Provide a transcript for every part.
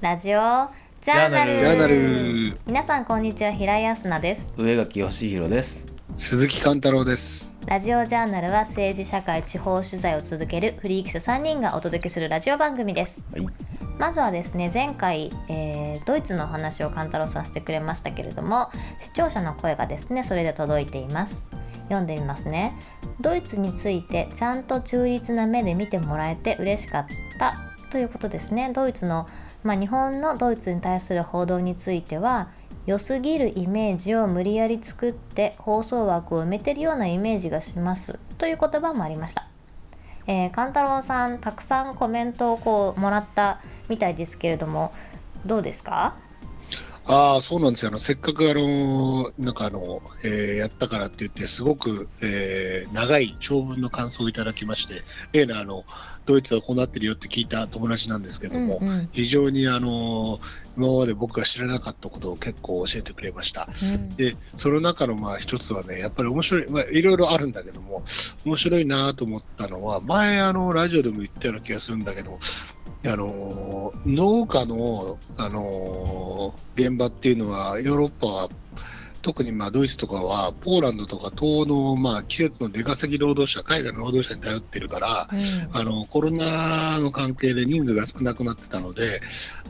ラジオジャーナル。ジャーナル。皆さんこんにちは平井康奈です。上垣義弘です。鈴木貫太郎です。ラジオジャーナルは政治社会地方取材を続けるフリークス3人がお届けするラジオ番組です。はい。まずはですね前回、えードイツのお話を勘太郎さんしてくれましたけれども視聴者の声がですねそれで届いています。読んでみますね。ドイツについてちゃんと中立な目で見てもらえて嬉しかったということですね。ドイツの、まあ、日本のドイツに対する報道については良すぎるイメージを無理やり作って放送枠を埋めてるようなイメージがします。という言葉もありました。えー、勘太郎さんたくさんコメントをこうもらったみたいですけれどもどうですか？ああ、そうなんですよ。あのせっかくあの、なんかあの、えーやったからって言って、すごく、えー長い長文の感想をいただきまして、例のあの、ドイツはこうなってるよって聞いた友達なんですけども、うんうん非常にあの、今まで僕が知らなかったことを結構教えてくれました。うんで、その中のまあ一つはね、やっぱり面白い、まあいろいろあるんだけども、面白いなと思ったのは、前あの、ラジオでも言ったような気がするんだけど、あの農家の、あの現場っていうのは、ヨーロッパは、特にまあドイツとかは、ポーランドとか東欧のまあ季節の出稼ぎ労働者、海外の労働者に頼ってるから、あのコロナの関係で人数が少なくなってたので、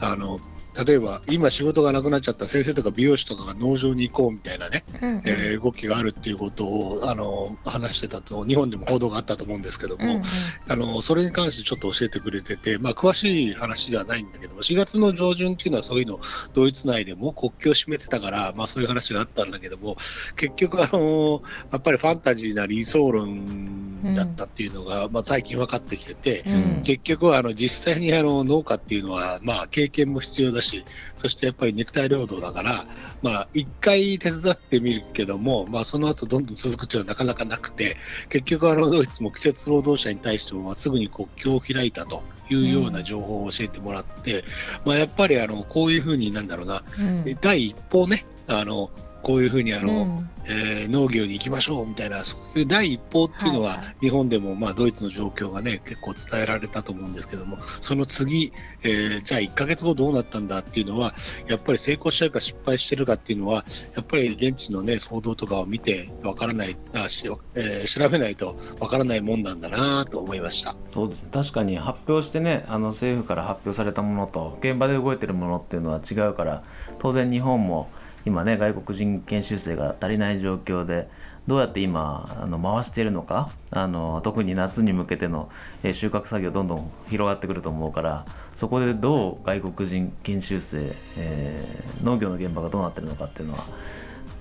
あの例えば今、仕事がなくなっちゃった先生とか美容師とかが農場に行こうみたいなね、うんうん。えー動きがあるっていうことをあの話してたと、日本でも報道があったと思うんですけども、うんうん。あのそれに関してちょっと教えてくれてて、まあ、詳しい話ではないんだけども、4月の上旬っていうのはそういうの、ドイツ内でも国境を占めてたから、まあ、そういう話があったんだけども、結局、あのやっぱりファンタジーな理想論だったっていうのが、まあ、最近分かってきてて、うん。結局はあの実際にあの農家っていうのは、まあ、経験も必要だし、そしてやっぱり肉体労働だから、まあ、一回手伝ってみるけども、まあ、その後どんどん続くっていうのはなかなかなくて、結局あの、ドイツも季節労働者に対しても、まあ、すぐに国境を開いたというような情報を教えてもらって、まあ、やっぱりあのこういうふうになんだろうな、うん。第一報ね、あのこういうふうにあの、うんえー農業に行きましょうみたいな、そういう第一報っていうのは、はいはい日本でもまあドイツの状況がね、結構伝えられたと思うんですけども、その次、えーじゃあ1ヶ月後どうなったんだっていうのは、やっぱり成功してるか失敗してるかっていうのは、やっぱり現地のね、報道とかを見てわからないあし、えー調べないとわからないもんなんだなと思いました。そうですね。確かに発表してね、あの政府から発表されたものと現場で動いてるものっていうのは違うから、当然日本も今ね外国人研修生が足りない状況で。どうやって今あの回しているのかあの特に夏に向けての、収穫作業どんどん広がってくると思うからそこでどう外国人研修生、えー農業の現場がどうなってるのかっていうのは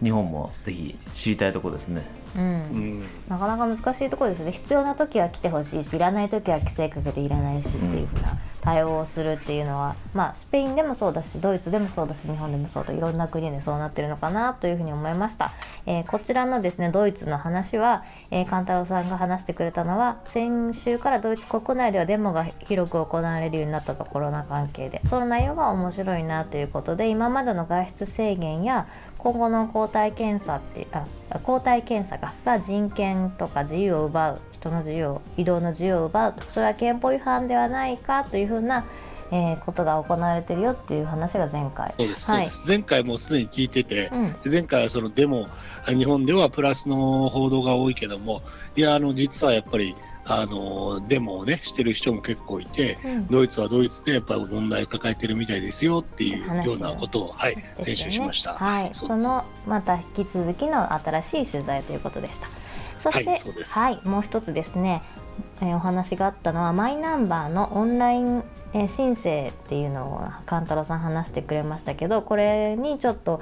日本もぜひ知りたいところですね。うん。うん。なかなか難しいところですね。必要な時は来てほしいしいらない時は規制かけていらないしっていうふうな対応をするっていうのは、まあスペインでもそうだしドイツでもそうだし日本でもそうといろんな国でそうなってるのかなというふうに思いました、えーこちらのですねドイツの話は、えー、勘太郎さんが話してくれたのは先週からドイツ国内ではデモが広く行われるようになったとコロナ関係でその内容が面白いなということで今までの外出制限や今後の抗体検査ってああ抗体検査がが人権とか自由を奪う人の自由を移動の自由を奪うそれは憲法違反ではないかというふうな、えーことが行われてるよっていう話が前回。そうです、そうはい。前回もすでに聞いてて、うん前回はそのデモ、日本ではプラスの報道が多いけども、いや、あの実はやっぱりあのデモをね、してる人も結構いて、うん。ドイツはドイツでやっぱり問題を抱えてるみたいですよっていうようなことを、はい、ですよね。先週しました。はい、そのまた引き続きの新しい取材ということでした。そして、はいはい、もう一つですね、えーお話があったのはマイナンバーのオンライン、えー申請っていうのを勘太郎さん話してくれましたけどこれにちょっと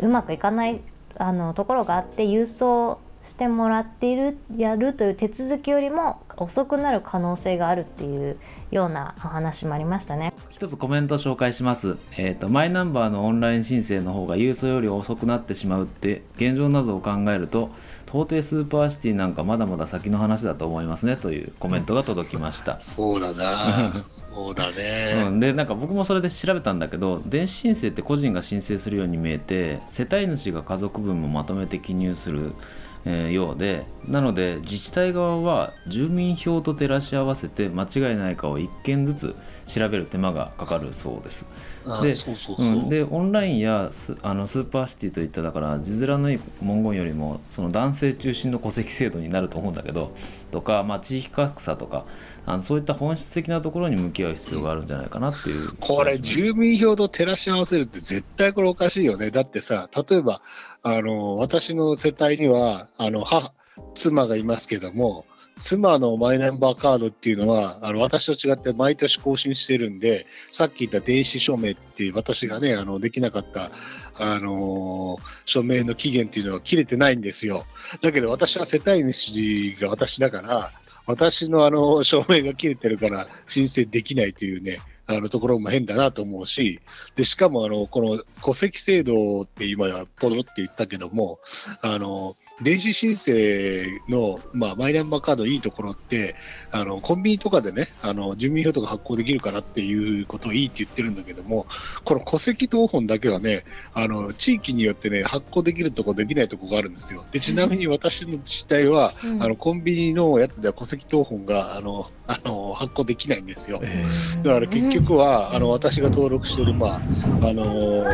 うまくいかないあのところがあって郵送してもらっているやるという手続きよりも遅くなる可能性があるっていうようなお話もありましたね。一つコメント紹介します。えっ、と、マイナンバーのオンライン申請の方が郵送より遅くなってしまうって、現状などを考えると、到底スーパーシティなんかまだまだ先の話だと思いますねというコメントが届きました。そうだな、そうだね。うん、でなんか僕もそれで調べたんだけど電子申請って個人が申請するように見えて世帯主が家族分もまとめて記入するえーようでなので自治体側は住民票と照らし合わせて間違いないかを1件ずつ調べる手間がかかるそうです。ででオンラインやスあのスーパーシティといっただから字面のいい文言よりもその男性中心の戸籍制度になると思うんだけどとか、まあ、地域格差とかあのそういった本質的なところに向き合う必要があるんじゃないかなっていうこれ、住民票と照らし合わせるって絶対これおかしいよね。だってさ、例えば、あの、私の世帯には、あの、母、妻がいますけども、妻のマイナンバーカードっていうのは、あの私と違って毎年更新してるんで、さっき言った電子署名っていう私がね、あのできなかった、あの署名の期限っていうのは切れてないんですよ。だけど私は世帯主が私だから、私のあの証明が切れてるから申請できないというね、あのところも変だなと思うし、でしかもあのこの戸籍制度って今はポロって言ったけども、あの電子申請の、まあ、マイナンバーカードのいいところって、あのコンビニとかでね、あの住民票とか発行できるからっていうことをいいって言ってるんだけども、この戸籍謄本だけはね、あの地域によってね、発行できるとこ、できないとこがあるんですよ。でちなみに私の自治体は、うんあのコンビニのやつでは戸籍謄本があのあの発行できないんですよ。だから結局は、あの私が登録している、まああの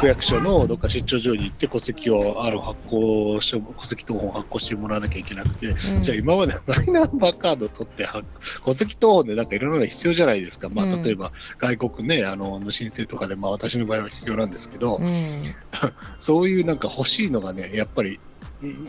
区役所のどっか出張所に行って戸籍をあの発行して戸籍謄本を発行してもらわなきゃいけなくて、うん。じゃあ今までマイナンバーカードを取っては戸籍謄本でなんかいろいろなの必要じゃないですか、まあ、うん。例えば外国ねあのの申請とかで、まあ、私の場合は必要なんですけど、うん。そういうなんか欲しいのがねやっぱり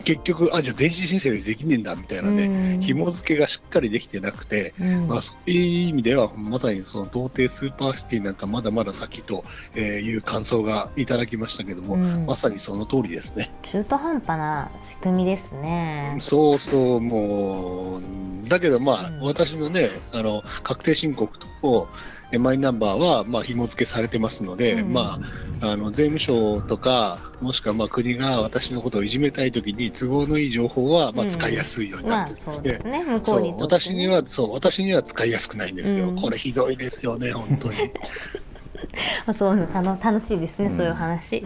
結局あじゃあ電子申請でできねえんだみたいなね、うん紐付けがしっかりできてなくて、うんまあ、そういう意味では、まさにその童貞スーパーシティなんかまだまだ先とえーいう感想がいただきましたけども、うんまさにその通りですね。中途半端な仕組みですね。そうそう、もう、だけどまあ、うん私のね、あの確定申告とえマイナンバーはまあ紐付けされてますので、うんまあ、あの税務署とか、もしくはまあ国が私のことをいじめたいときに都合のいい情報はまあうん使いやすいようになまあってるんですね。そう私にはそう私には使いやすくないんですよ、うんこれひどいですよね、本当に。まあそういうのあの楽しいですね、うんそういう話。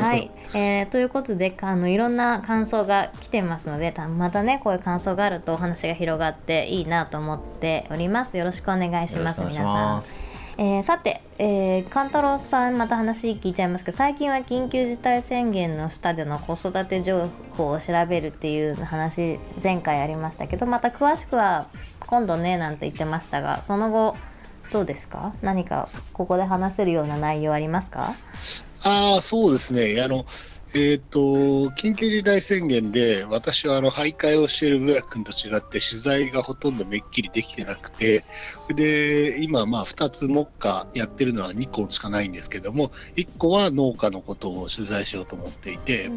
はい、えーということであのいろんな感想が来てますのでたまたねこういう感想があるとお話が広がっていいなと思っております。よろしくお願いします皆さん。えーさて、えー、勘太郎さんまた話聞いちゃいますけど最近は緊急事態宣言の下での子育て情報を調べるっていう話前回ありましたけどまた詳しくは今度ねなんて言ってましたがその後どうですか？何かここで話せるような内容ありますか？ああ、そうですね。あの、えっ、と、緊急事態宣言で、私はあの徘徊をしている上谷君と違って、取材がほとんどめっきりできてなくて、で、今、まあ、2つ目下やってるのは2個しかないんですけども、1個は農家のことを取材しようと思っていて、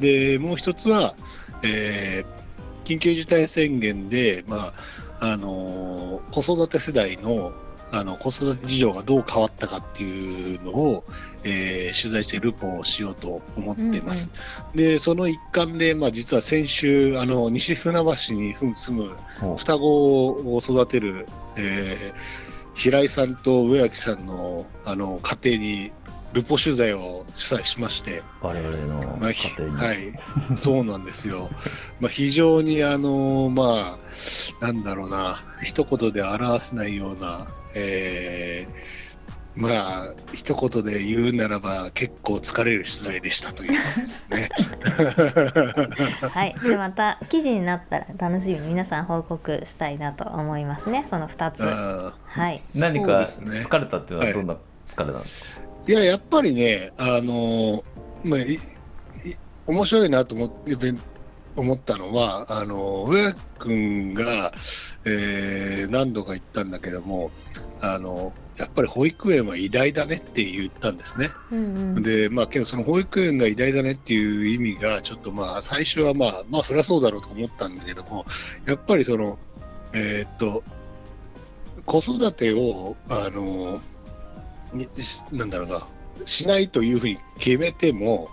で、もう1つは、えー緊急事態宣言で、まあ、あの子育て世代のあの子育て事情がどう変わったかっていうのを、えー取材してルポをしようと思っています。で、その一環で、まあ、実は先週、あの西船橋に住む双子を育てる、えー平井さんと植木さんのあの家庭にルポ取材を主催しまして、我々のまあ、家ひ庭に、はい、そうなんですよ。まあ、非常にあのまあなんだろうな一言で表せないような、えーまあ一言で言うならば結構疲れる取材でしたということですね。はい、じゃあまた記事になったら楽しみに皆さん報告したいなと思いますね。その2つ。あはい。何か疲れたっていうのはどんな疲れなんですか、ーいややっぱりねあのまあいい面白いなと思ってべん思ったのはあの上谷君が、えー何度か言ったんだけどもあのやっぱり保育園は偉大だねって言ったんですね。うんうんで、まあ、けどその保育園が偉大だねっていう意味が、ちょっとまあ、最初はまあ、まあ、そりゃそうだろうと思ったんだけども、やっぱりその、えーっと、子育てを、あの、なんだろうな、しないというふうに決めても、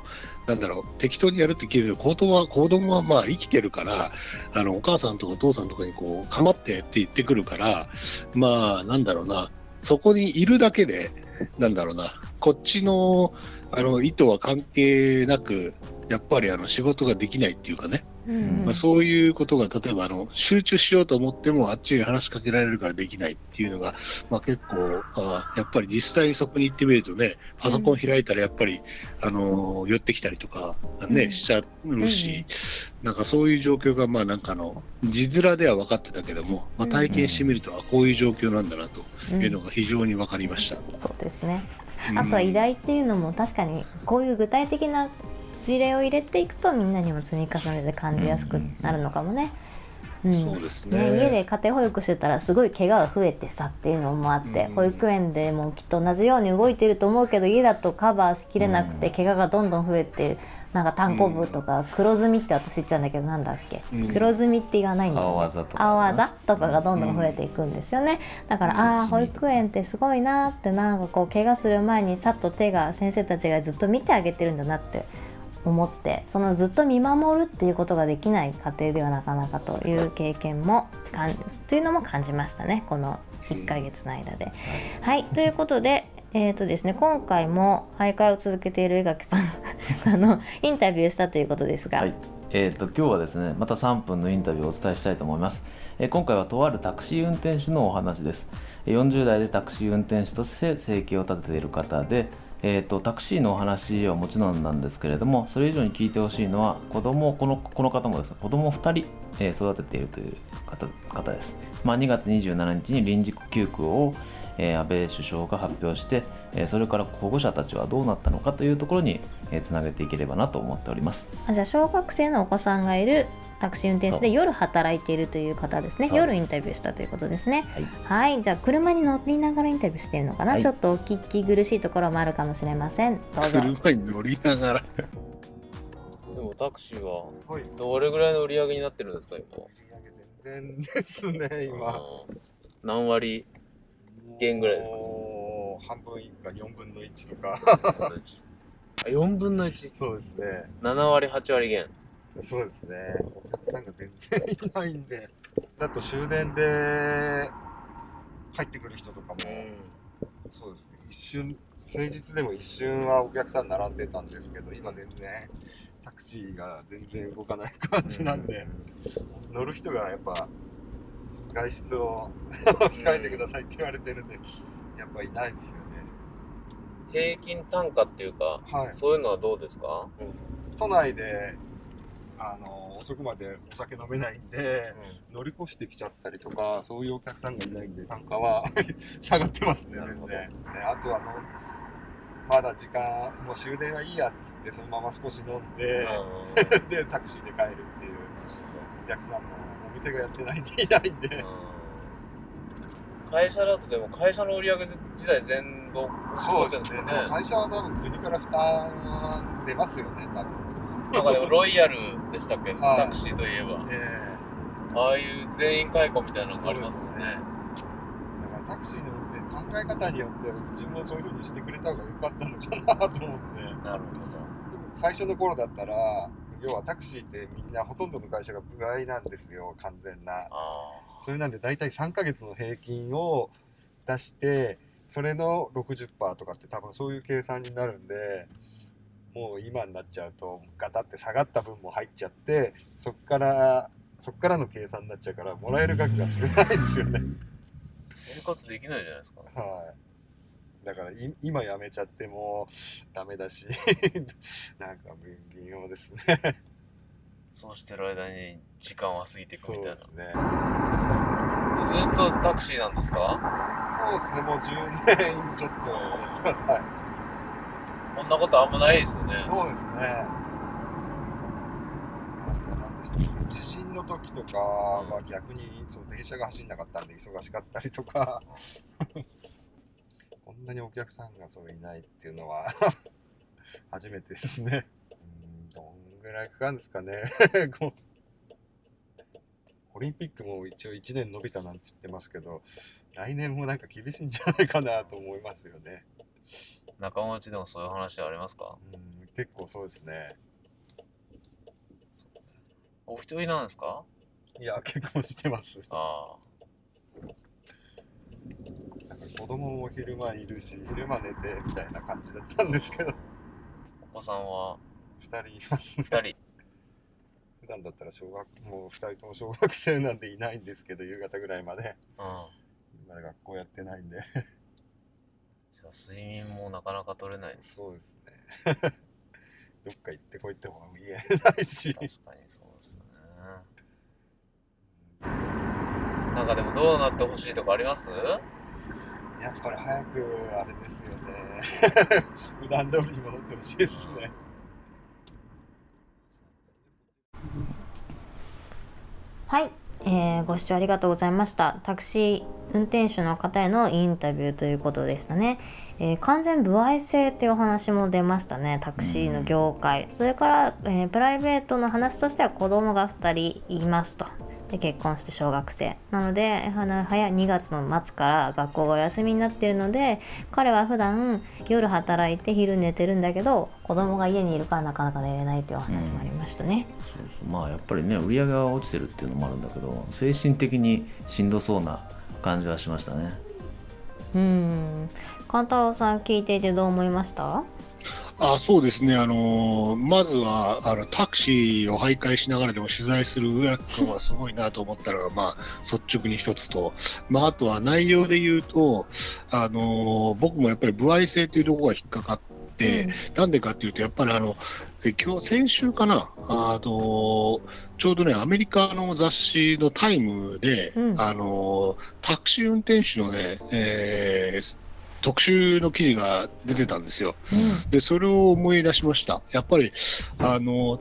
なんだろう、適当にやるって決めると、子供は、子供はまあ生きてるから、あの、お母さんとかお父さんとかにこう、かまってって言ってくるから、まあ、なんだろうな、そこにいるだけで、なんだろうな、こっちのあの意図は関係なく、やっぱりあの仕事ができないっていうかね、うん。まあ、そういうことが例えばあの集中しようと思ってもあっちに話しかけられるからできないっていうのが、まあ、結構あやっぱり実際にそこに行ってみるとねパソコン開いたらやっぱり、あの寄ってきたりとか、ねうん。しちゃうし、なんかそういう状況がまあなんかあの字面では分かってたけども、まあ、体験してみると、あこういう状況なんだなとうん。いうのが非常に分かりました。そうですね。うん。あとは依頼っていうのも確かにこういう具体的な事例を入れていくとみんなにも積み重ねて感じやすくなるのかもね。うんそうですね。ね家で家庭保育してたらすごい怪我が増えてさっていうのもあって、うん。保育園でもきっと同じように動いてると思うけど家だとカバーしきれなくて、怪我がどんどん増えてなんか単行部とか黒ずみって私言っちゃうんだけどなんだっけ、うん。黒ずみって言わないんだよ、ね、青あざとか。青あざとかがどんどん増えていくんですよね、だから、ああ保育園ってすごいなってなんかこう怪我する前にさっと手が先生たちがずっと見てあげてるんだなって思ってそのずっと見守るっていうことができない家庭ではなかなかという経験もかんというのも感じましたねこの1ヶ月の間で。はいということでえーとですね、今回も徘徊を続けている江垣さん あのインタビューしたということですが、はい、えー、と今日はですねまた3分のインタビューをお伝えしたいと思います、えー今回はとあるタクシー運転手のお話です。えー40代でタクシー運転手として生計を立てている方で、えー、とタクシーのお話はもちろんなんですけれどもそれ以上に聞いてほしいのは子供このこの方もですね子供2人、えー育てているという方方です、まあ、2月27日に臨時休校をえー安倍首相が発表して、えーそれから保護者たちはどうなったのかというところに、えーつなげていければなと思っております。あじゃあ小学生のお子さんがいるタクシー運転手で夜働いているという方ですね。夜インタビューしたということですね。はい。はい。じゃあ車に乗りながらインタビューしてるのかな、はい。ちょっとお聞き苦しいところもあるかもしれません。どうぞ。車に乗りながら。でもタクシーははい。どれぐらいの売り上げになってるんですか今売り上げ全然ですね、今。何割減ぐらいですか？もう半分以下、4分の1とか。あ4分の17そうですね。割8割減そうですね。お客さんが全然いないんで。だと終電で帰ってくる人とかも、そうですね。一瞬、平日でも一瞬はお客さん並んでたんですけど、今全然タクシーが全然動かない感じなんで、乗る人がやっぱ外出を控えてくださいって言われてるんで、やっぱいないですよね。平均単価っていうかはい。そういうのはどうですか、都内であの遅くまでお酒飲めないんで乗り越してきちゃったりとかそういうお客さんがいないんで単価は 下がってますね全然。であとあのまだ時間もう終電はいいやっつってそのまま少し飲んで でタクシーで帰るっていうお客さんもお店がやってないんでいないんで。うん会社だとでも会社の売り上げ自体全部そうですね。でもね会社は多分国から負担出ますよね多分。なんかでもロイヤルでしたっけ？はい。タクシーといえば。えああいう全員解雇みたいなのがありますもんね。だからタクシーの運転考え方によってうちもそういう風にしてくれた方が良かったのかなと思って。なるほ最初の頃だったら要はタクシーってみんなほとんどの会社が部合なんですよ完全な。どあそれなんで大体3ヶ月の平均を出してそれの60%とかって多分そういう計算になるんでもう今になっちゃうとガタって下がった分も入っちゃってそっからそっからの計算になっちゃうからもらえる額が少ないんですよねあ生活できないじゃないですかはい。だからい今やめちゃってもダメだし、なんか微妙ですね。そうしてる間に時間は過ぎていくそうみたいなですね。ずっとタクシーなんですか？そうですね、もう10年ちょっとやってます。はい。こんなことあんまないですよねそうですね。ね、地震の時とかは逆にその電車が走んなかったんで忙しかったりとか、こんなにお客さんがそういないっていうのは 初めてですね。らいかかるんですかね。オリンピックも一応1年伸びたなんて言ってますけど、来年もなんか厳しいんじゃないかなと思いますよね。仲間内でもそういう話はありますか？うん、結構そうですね。お一人なんですか？いや、結婚してます。あなんか子供も昼間いるし、昼間寝てみたいな感じだったんですけど、あお子さんは？2人いますね。2人普段だったら小学、もう2人とも小学生なんでいないんですけど、夕方ぐらいまで。うんまだ学校やってないんで。じゃあ睡眠もなかなか取れないですそうですね。どっか行ってこいっても言えないし。確かにそうですよねなんかでもどうなってほしいとかあります？やっぱり早くあれですよね。普段通りに戻ってほしいですね。はい、えーご視聴ありがとうございました。タクシー運転手の方へのインタビューということでしたね、えー完全歩合制っていうお話も出ましたね。タクシーの業界、それから、えープライベートの話としては子供が2人いますとで結婚して小学生。なので早2月の末から学校がお休みになっているので彼は普段夜働いて昼寝てるんだけど子供が家にいるからなかなか寝れないというお話もありましたね、そうそう。まあやっぱりね売り上げが落ちてるっていうのもあるんだけど精神的にしんどそうな感じはしましたね。うん。勘太郎さん聞いていてどう思いました？あそうですね、あのーまずはあのタクシーを徘徊しながらでも取材する上垣君はすごいなと思ったのが、まあ、率直に一つと、まあ、あとは内容で言うと、あのー僕もやっぱり歩合制というところが引っかかって、なんでかっていうと、やっぱりあのえ今日先週かな、あのちょうどね、アメリカの雑誌のタイムで、うん。あのタクシー運転手のね、えー特集の記事が出てたんですよ。うんで、それを思い出しました。やっぱり、あの、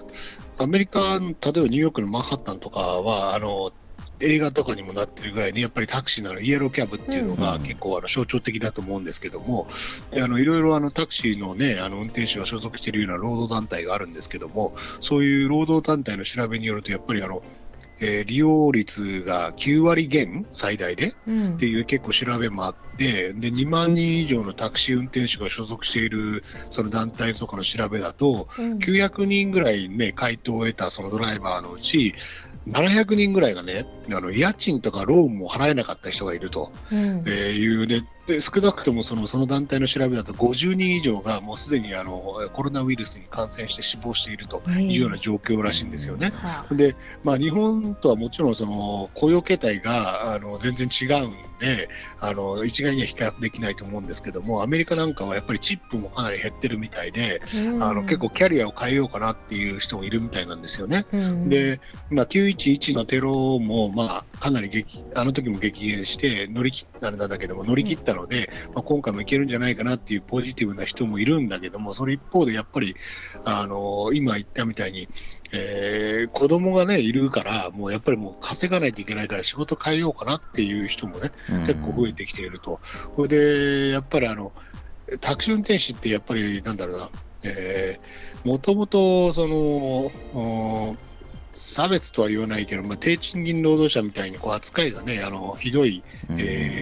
アメリカの、例えばニューヨークのマンハッタンとかは、あの、映画とかにもなってるぐらいに、やっぱりタクシーのあのイエローキャブっていうのがうん結構あの象徴的だと思うんですけども、であのいろいろあのタクシーのね、あの運転手が所属しているような労働団体があるんですけども、そういう労働団体の調べによると、やっぱりあの、えー利用率が9割減、最大で、うん。っていう結構調べもあって、で2万人以上のタクシー運転手が所属しているその団体とかの調べだと、うん。900人ぐらい、ね、回答を得たそのドライバーのうち、700人ぐらいがね、あの家賃とかローンも払えなかった人がいると、うん。えーいうでで、少なくともそのその団体の調べだと、50人以上がもうすでにあのコロナウイルスに感染して死亡しているというような状況らしいんですよね。はで、まあ、日本とはもちろんその雇用形態があの全然違うんであの一概には比較できないと思うんですけどもアメリカなんかはやっぱりチップもかなり減ってるみたいで、うんあの結構キャリアを変えようかなっていう人もいるみたいなんですよね。うんで、まあ、911のテロも、まあ、かなり激あの時も激減して乗り切ったんだけども乗り切ったので、まあ、今回もいけるんじゃないかなっていうポジティブな人もいるんだけどもその一方でやっぱりあの今言ったみたいに、えー子供がねいるからもうやっぱりもう稼がないといけないから仕事変えようかなっていう人もね結構増えてきていると。これでやっぱりあのタクシー運転手ってやっぱりなんだろうな、えー、もともとそのお差別とは言わないけど、まあ、低賃金労働者みたいにこう扱いがねあのひどい、え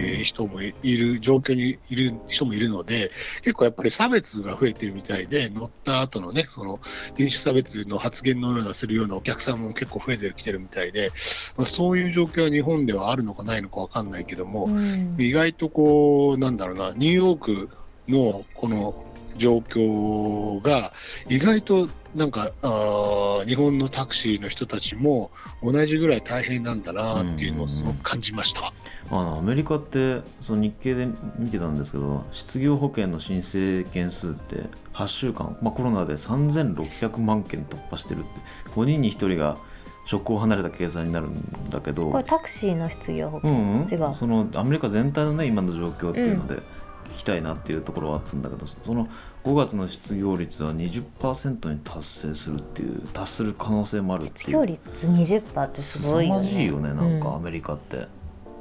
ー人もいる状況にいる人もいるので結構やっぱり差別が増えてるみたいで乗った後のねその人種差別の発言のようなするようなお客さんも結構増えてきてるみたいで、まあ、そういう状況は日本ではあるのかないのかわかんないけども、うん。意外とこう、なんだろうな、ニューヨークのこの状況が、意外となんかあ、日本のタクシーの人たちも同じぐらい大変なんだなっていうのをすごく感じました。あのアメリカってその日経で見てたんですけど失業保険の申請件数って8週間、まあ、コロナで3600万件突破してるって。5人に1人が職を離れた計算になるんだけど。これタクシーの失業保険、うんうん、違うそのアメリカ全体のね今の状況っていうので聞きたいなっていうところはあったんだけど、その5月の失業率は20%に達成するっていう達する可能性もあるっていう。失業率20%ってすごいよね。凄まじいよねなんかうんアメリカって、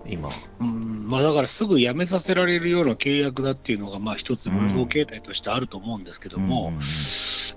今。うん。まあ、だからすぐ辞めさせられるような契約だっていうのが、まあ、一つ労働形態としてあると思うんですけども、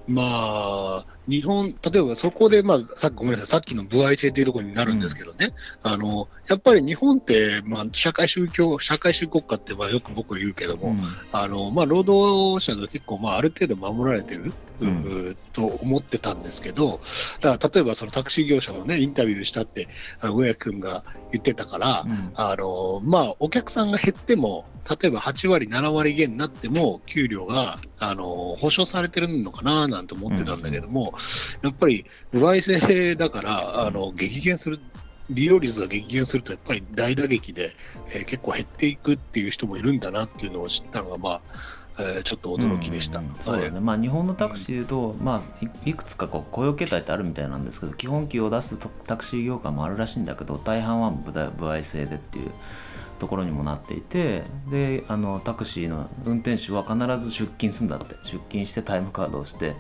うん。まあ、日本、例えばそこで、まあ、さっきごめんなさい、さっきの歩合制というところになるんですけどね、あのやっぱり日本って、まあ、社会主義教社会主義国家ってまあよく僕は言うけども、うん。あのまあ、労働者が結構、まあ、ある程度守られてる、うん。と思ってたんですけど、だから例えばそのタクシー業者の、ね、インタビューしたって、上谷君が言ってたから、うん。あのまあ、お客さんが減っても、例えば8割、7割減になっても、給料があの保証されてるのかななんて思ってたんだけども、やっぱり、歩合制だから、あの激減する。利用率が激減するとやっぱり大打撃で、えー結構減っていくっていう人もいるんだなっていうのを知ったのが、まあえーちょっと驚きでした。うんうんそうだね、まあ、日本のタクシーでいうと、まあ、いいくつかこう雇用形態ってあるみたいなんですけど基本給を出すタタクシー業界もあるらしいんだけど大半は部合部合制でっていうところにもなっていてであのタクシーの運転手は必ず出勤するんだって。出勤してタイムカードをして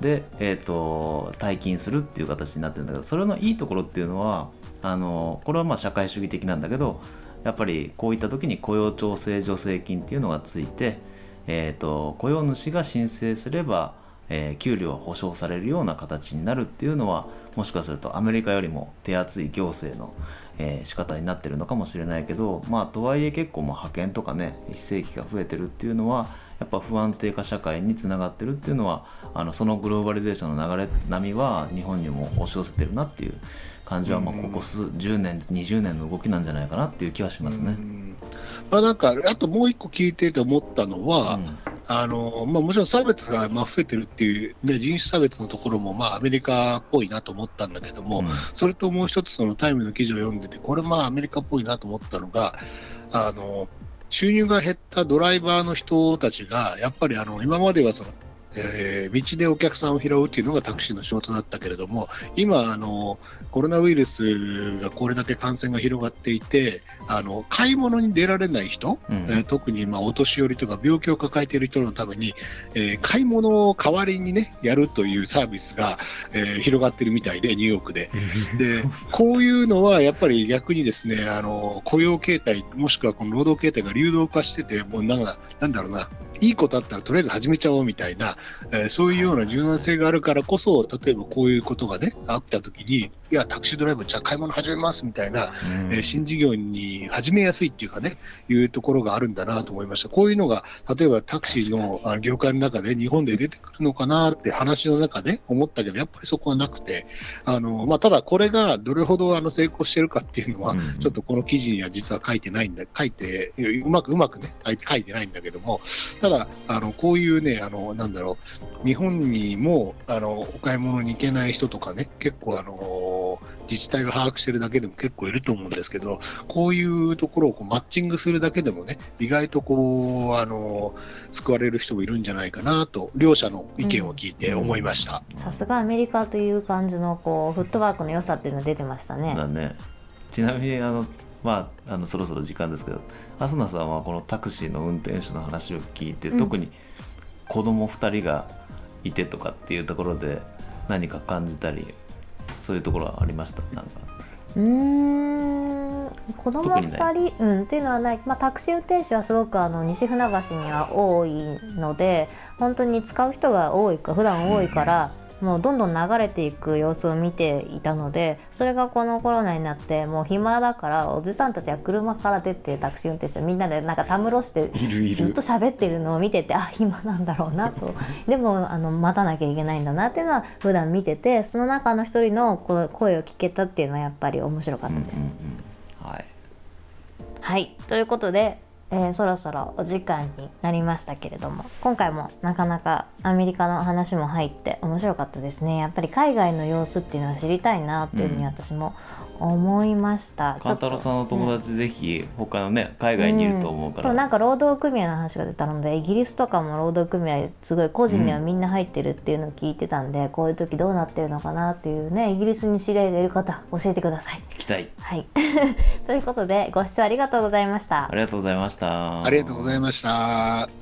で、えー、と退勤するっていう形になってるんだけどそれのいいところっていうのはあのこれはまあ社会主義的なんだけどやっぱりこういった時に雇用調整助成金っていうのがついて、えー、と雇用主が申請すれば、えー給料が保証されるような形になるっていうのはもしかするとアメリカよりも手厚い行政の、えー仕方になってるのかもしれないけどまあとはいえ結構もう派遣とかね非正規が増えてるっていうのはやっぱ不安定化社会につながってるっていうのはあのそのグローバリゼーションの流れ波は日本にも押し寄せてるなっていう感じは、まあ、ここ数10年20年の動きなんじゃないかなっていう気はしますね。うん。まあ、なんか、あともう一個聞いてて思ったのは、うんあのまあ、もちろん差別がまあ増えてるっていう、ね、人種差別のところもまあアメリカっぽいなと思ったんだけども、うん。それともう一つ、そのタイムの記事を読んでて、これ、まあアメリカっぽいなと思ったのが、あの収入が減ったドライバーの人たちが、やっぱりあの今まではその、えー道でお客さんを拾うっていうのがタクシーの仕事だったけれども、今、あのコロナウイルスがこれだけ感染が広がっていて、あの買い物に出られない人、うんえー特にまあお年寄りとか病気を抱えている人のために、えー買い物を代わりにね、やるというサービスが、えー広がってるみたいで、ニューヨークで。で、こういうのはやっぱり逆にですね、あの雇用形態、もしくはこの労働形態が流動化してて、もうなんか、なんだろうな、いいことあったらとりあえず始めちゃおうみたいな、えーそういうような柔軟性があるからこそ、例えばこういうことがね、あったときに、いや、タクシードライバー、じゃあ買い物始めますみたいな、うん。えー新事業に始めやすいっていうかね、いうところがあるんだなと思いました。こういうのが、例えばタクシーの業界の中で日本で出てくるのかなって話の中で思ったけど、やっぱりそこはなくて、あのまあ、ただこれがどれほどあの成功してるかっていうのは、うん。ちょっとこの記事には実は書いてないんだ、書いて、うまくうまくね、書いて書いてないんだけども、ただ、あのこういうね、あのなんだろう、日本にもあのお買い物に行けない人とかね、結構あの、自治体が把握してるだけでも結構いると思うんですけど、こういうところをこうマッチングするだけでもね、意外とこう、あの、救われる人もいるんじゃないかなと、両者の意見を聞いて思いました。さすがアメリカという感じのこうフットワークの良さっていうのが出てましたね。だねちなみにあのまああのそろそろ時間ですけどアスナさんはこのタクシーの運転手の話を聞いて、うん特に子供2人がいてとかっていうところで何か感じたりそういうところはありました？なんか。うーん子供特にない。2人、うん、っていうのはない、まあ、タクシー運転手はすごくあの西船橋には多いので本当に使う人が多いか普段多いから、もうどんどん流れていく様子を見ていたのでそれがこのコロナになってもう暇だからおじさんたちは車から出てタクシー運転手みんなでなんかたむろしてずっと喋ってるのを見ててあ暇なんだろうなと。でもあの待たなきゃいけないんだなっていうのは普段見ててその中の一人のこ声を聞けたっていうのはやっぱり面白かったです。うんうんうん。はい。はい。ということで、えーそろそろお時間になりましたけれども今回もなかなかアメリカの話も入って面白かったですね。やっぱり海外の様子っていうのは知りたいなっていうふうに私も思いました。勘太郎さんの友達ぜひ他のね海外にいると思うから、ん。となんか労働組合の話が出たのでイギリスとかも労働組合すごい個人にはみんな入ってるっていうのを聞いてたんで、こういう時どうなってるのかなっていうねイギリスに知り合いがいる方教えてください。聞きたい。はい。ということでご視聴ありがとうございました。あ。りがとうございましたありがとうございました。